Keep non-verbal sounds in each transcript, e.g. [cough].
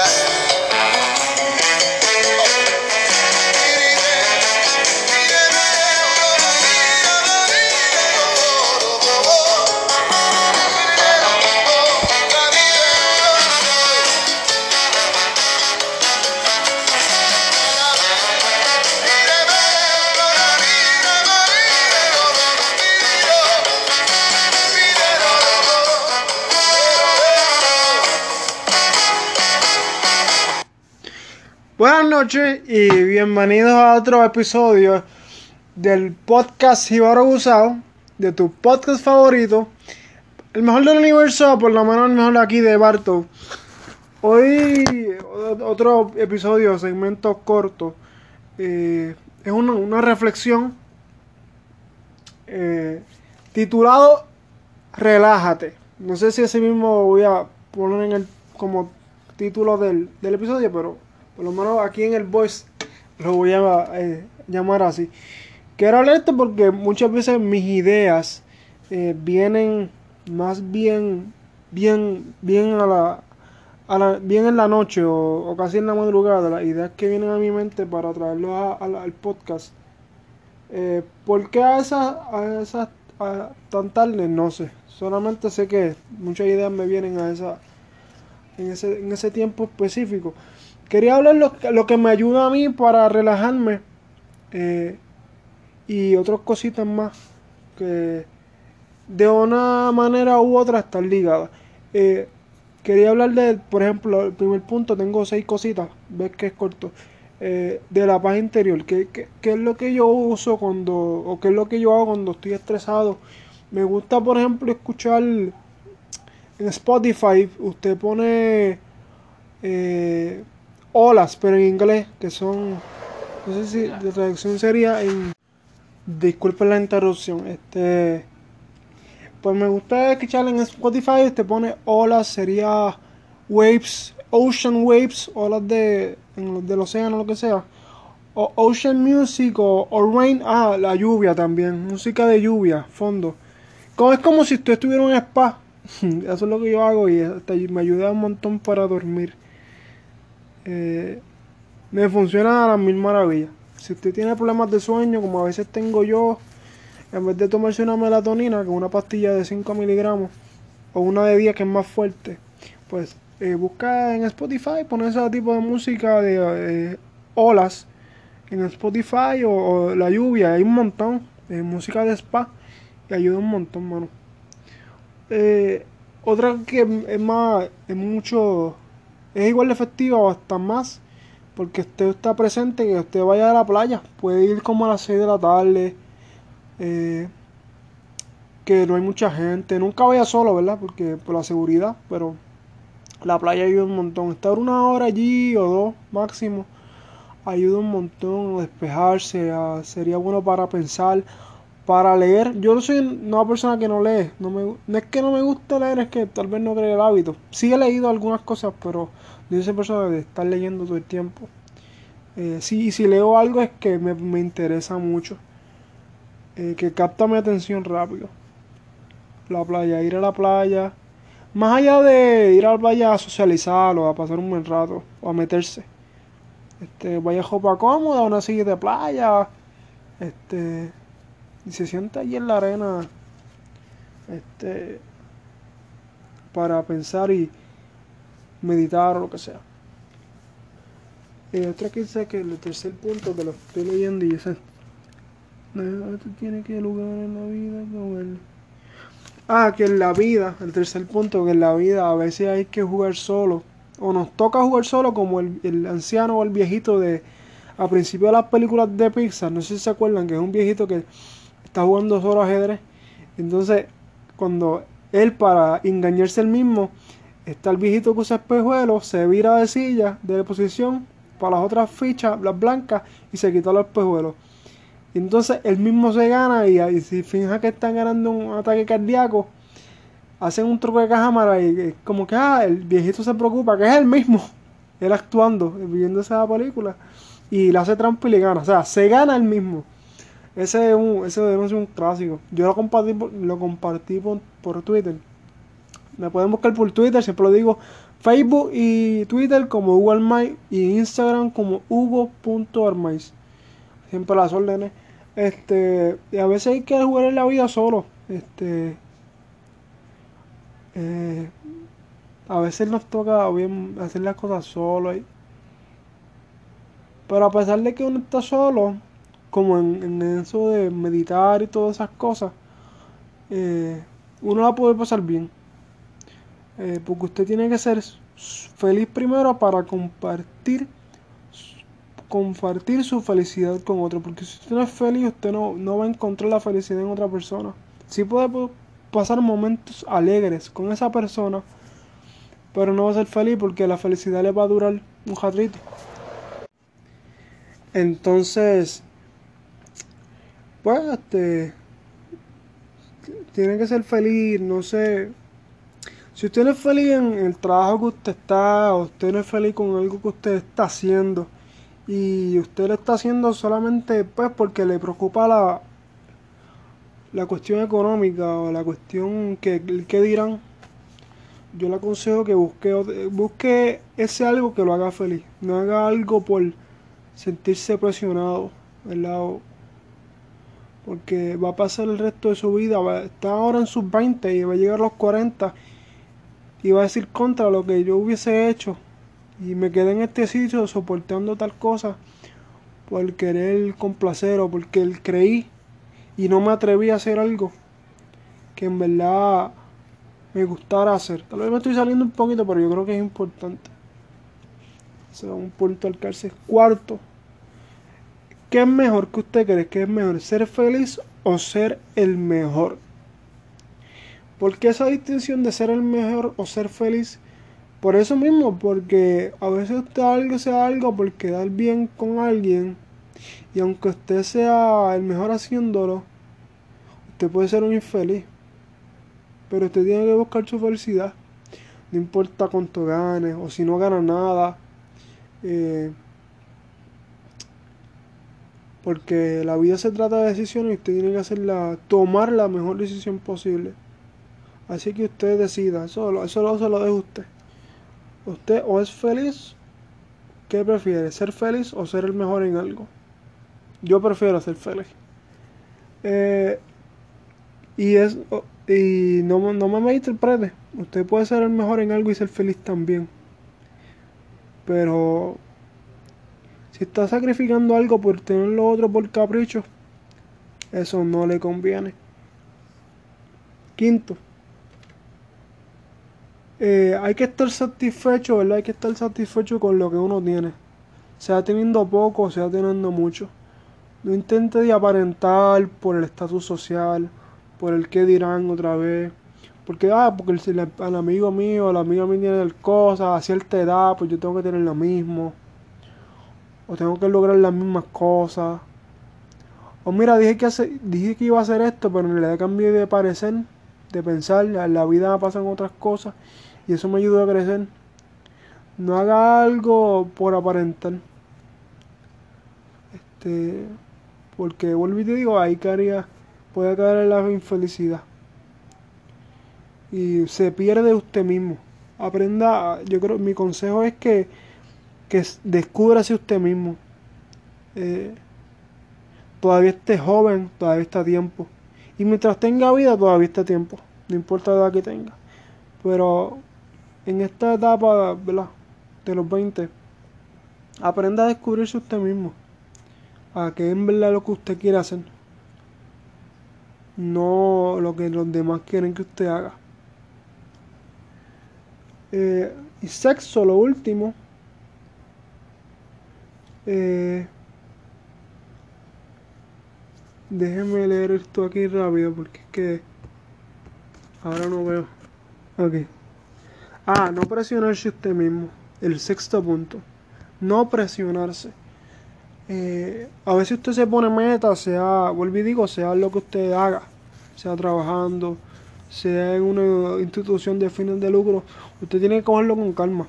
yeah. Buenas noches y bienvenidos a otro episodio del podcast Jibaro Gusao, de tu podcast favorito, el mejor del universo, por lo menos el mejor aquí de Barto. Hoy otro episodio, segmento corto, eh, es una, reflexión eh, titulado Relájate. No sé si ese mismo voy a poner en el, como título del, del episodio, pero por lo menos aquí en el voice lo voy a eh, llamar así. Quiero hablar esto porque muchas veces mis ideas eh, vienen más bien, bien, bien a la, a bien en la noche o, casi en la madrugada, las ideas que vienen a mi mente para traerlo al podcast. Eh, ¿Por qué a esas, a esas tan tarde? No sé. Solamente sé que muchas ideas me vienen a esa, en ese, en ese tiempo específico. Quería hablar lo, lo que me ayuda a mí para relajarme eh, y otras cositas más que de una manera u otra están ligadas. Eh, quería hablar de, por ejemplo, el primer punto, tengo seis cositas, ves que es corto, eh, de la paz interior. ¿Qué, es lo que yo uso cuando, o qué es lo que yo hago cuando estoy estresado? Me gusta, por ejemplo, escuchar en Spotify, usted pone olas, pero en inglés, que son, no sé si la traducción sería en, disculpen la interrupción, este, pues me gusta escuchar en Spotify, te pone olas, sería waves, ocean waves, olas de, del océano, lo que sea, o ocean music o, rain, ah, la lluvia también, música de lluvia, fondo. Como, es como si usted estuviera en un spa. [laughs] Eso es lo que yo hago y me ayuda un montón para dormir. Eh, me funciona a las mil maravillas. Si usted tiene problemas de sueño, como a veces tengo yo, en vez de tomarse una melatonina, con una pastilla de 5 miligramos, o una de 10 que es más fuerte, pues eh, busca en Spotify, poner ese tipo de música de olas en Spotify o, la lluvia, hay un montón, de música de spa, y ayuda un montón, mano. Eh, otra que es más, es mucho es igual de efectiva o hasta más porque usted está presente que usted vaya a la playa puede ir como a las 6 de la tarde eh, que no hay mucha gente nunca vaya solo verdad porque por la seguridad pero la playa ayuda un montón. Estar una hora allí o dos máximo ayuda un montón a despejarse sería bueno para pensar para leer, yo no soy una persona que no lee, no, me, no es que no me guste leer, es que tal vez no cree el hábito. Sí he leído algunas cosas, pero no soy persona de estar leyendo todo el tiempo. Eh, sí, si leo algo es que me, interesa mucho, eh, que capta mi atención rápido. La playa, ir a la playa, más allá de ir a la playa a socializar o a pasar un buen rato o a meterse. Este, vaya ropa cómoda, una silla de playa, este y se sienta allí en la arena este para pensar y meditar o lo que sea. Y otra que dice que el tercer punto que lo estoy leyendo y dice esto tiene que lugar en la vida. Ah, que en la vida, el tercer punto, que en la vida a veces hay que jugar solo. O nos toca jugar solo como el, el anciano o el viejito de a principio de las películas de Pixar. No sé si se acuerdan que es un viejito que está jugando solo ajedrez. Entonces, cuando él, para engañarse el mismo, está el viejito que usa espejuelos, se vira de silla, de posición, para las otras fichas, las blancas, y se quita los espejuelos. Entonces él mismo se gana y, si finja que están ganando un ataque cardíaco, hacen un truco de cámara y es como que ah, el viejito se preocupa, que es el mismo, [laughs] él actuando, viviendo esa película, y le hace trampa y le gana. O sea, se gana el mismo. Ese es un, ese debe ser un clásico. Yo lo compartí, lo compartí por, Twitter. Me pueden buscar por Twitter, siempre lo digo. Facebook y Twitter como Hugo Armais y Instagram como Hugo.armais. Siempre las órdenes. Este, y a veces hay que jugar en la vida solo. Este, eh, a veces nos toca bien hacer las cosas solo. Pero a pesar de que uno está solo, como en, eso de meditar y todas esas cosas, eh, uno la puede pasar bien. Eh, porque usted tiene que ser feliz primero para compartir compartir su felicidad con otro. Porque si usted no es feliz, usted no, no va a encontrar la felicidad en otra persona. Sí puede pasar momentos alegres con esa persona, pero no va a ser feliz porque la felicidad le va a durar un ratito. Entonces, pues, este, tiene que ser feliz, no sé. Si usted no es feliz en el trabajo que usted está, o usted no es feliz con algo que usted está haciendo, y usted lo está haciendo solamente pues porque le preocupa la, la cuestión económica o la cuestión que, que dirán, yo le aconsejo que busque, busque ese algo que lo haga feliz. No haga algo por sentirse presionado, ¿verdad? Porque va a pasar el resto de su vida, va, está ahora en sus 20 y va a llegar a los 40 y va a decir contra lo que yo hubiese hecho y me quedé en este sitio soportando tal cosa por querer complacer o porque él creí y no me atreví a hacer algo que en verdad me gustara hacer. Tal vez me estoy saliendo un poquito, pero yo creo que es importante. O un punto al cárcel. Cuarto, ¿qué es mejor que usted cree? ¿Qué es mejor? ¿Ser feliz o ser el mejor? ¿Por qué esa distinción de ser el mejor o ser feliz? Por eso mismo, porque a veces usted algo sea algo por quedar bien con alguien. Y aunque usted sea el mejor haciéndolo, usted puede ser un infeliz. Pero usted tiene que buscar su felicidad. No importa cuánto gane o si no gana nada. Eh, porque la vida se trata de decisiones y usted tiene que hacerla, tomar la mejor decisión posible. Así que usted decida, eso, eso se lo dejo usted. Usted o es feliz, ¿qué prefiere? ¿Ser feliz o ser el mejor en algo? Yo prefiero ser feliz. Eh, y es y no, no me malinterprete. Usted puede ser el mejor en algo y ser feliz también. Pero si está sacrificando algo por tener lo otro por capricho, eso no le conviene. Quinto, eh, hay que estar satisfecho, ¿verdad? Hay que estar satisfecho con lo que uno tiene. Sea teniendo poco, sea teniendo mucho. No intente de aparentar por el estatus social, por el que dirán otra vez. Porque, ah, porque el, el, amigo mío, la amiga mía tiene cosas a cierta edad, pues yo tengo que tener lo mismo. O tengo que lograr las mismas cosas. O mira, dije que, dije que iba a hacer esto, pero en realidad cambié de parecer, de pensar. En la vida pasan otras cosas y eso me ayudó a crecer. No haga algo por aparentar. Este, porque vuelvo y te digo, ahí caería, puede caer en la infelicidad. Y se pierde usted mismo. Aprenda, yo creo, mi consejo es que, que descúbrase usted mismo. Eh, todavía esté joven, todavía está a tiempo. Y mientras tenga vida, todavía está a tiempo. No importa la edad que tenga. Pero en esta etapa de los 20, aprenda a descubrirse usted mismo. A qué en verdad lo que usted quiere hacer. No lo que los demás quieren que usted haga. Eh, y sexo, lo último. Eh, déjenme leer esto aquí rápido porque es que ahora no veo. Ok. Ah, no presionarse usted mismo. El sexto punto. No presionarse. Eh, a veces usted se pone meta, sea, vuelvo y digo, sea lo que usted haga, sea trabajando, sea en una institución de fines de lucro, usted tiene que cogerlo con calma.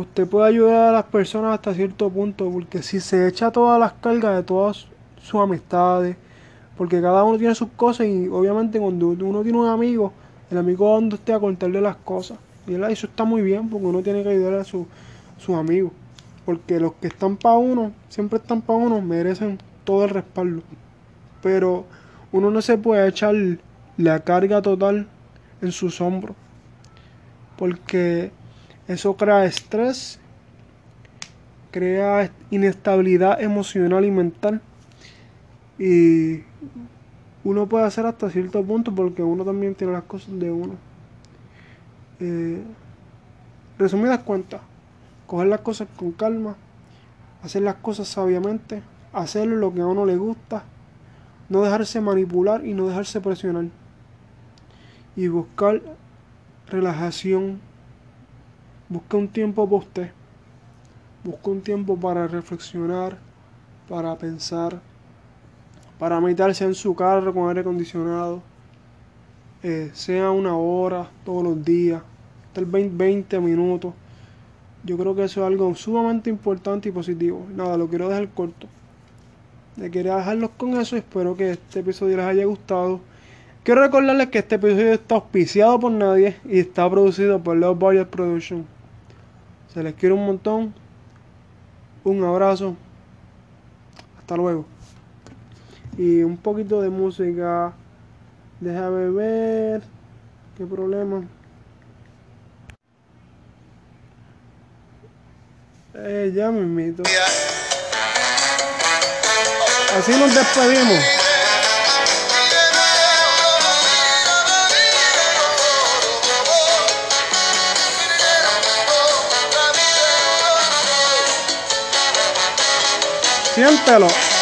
Usted puede ayudar a las personas hasta cierto punto, porque si se echa todas las cargas de todas sus amistades, porque cada uno tiene sus cosas y obviamente cuando uno tiene un amigo, el amigo donde usted a contarle las cosas Y eso está muy bien porque uno tiene que ayudar a sus amigos. Porque los que están para uno, siempre están para uno, merecen todo el respaldo. Pero uno no se puede echar la carga total en sus hombros. Porque eso crea estrés, crea inestabilidad emocional y mental. Y uno puede hacer hasta cierto punto porque uno también tiene las cosas de uno. Eh, resumidas cuentas, coger las cosas con calma, hacer las cosas sabiamente, hacer lo que a uno le gusta, no dejarse manipular y no dejarse presionar. Y buscar relajación. Busca un tiempo para usted. Busca un tiempo para reflexionar, para pensar, para meditarse en su carro con aire acondicionado. Eh, sea una hora todos los días, tal vez 20 minutos. Yo creo que eso es algo sumamente importante y positivo. Nada, lo quiero dejar corto. Le quería dejarlos con eso. Espero que este episodio les haya gustado. Quiero recordarles que este episodio está auspiciado por nadie y está producido por Love Budget Production. Se les quiere un montón. Un abrazo. Hasta luego. Y un poquito de música. Déjame ver. ¿Qué problema? Eh, ya me. Así nos despedimos. 100.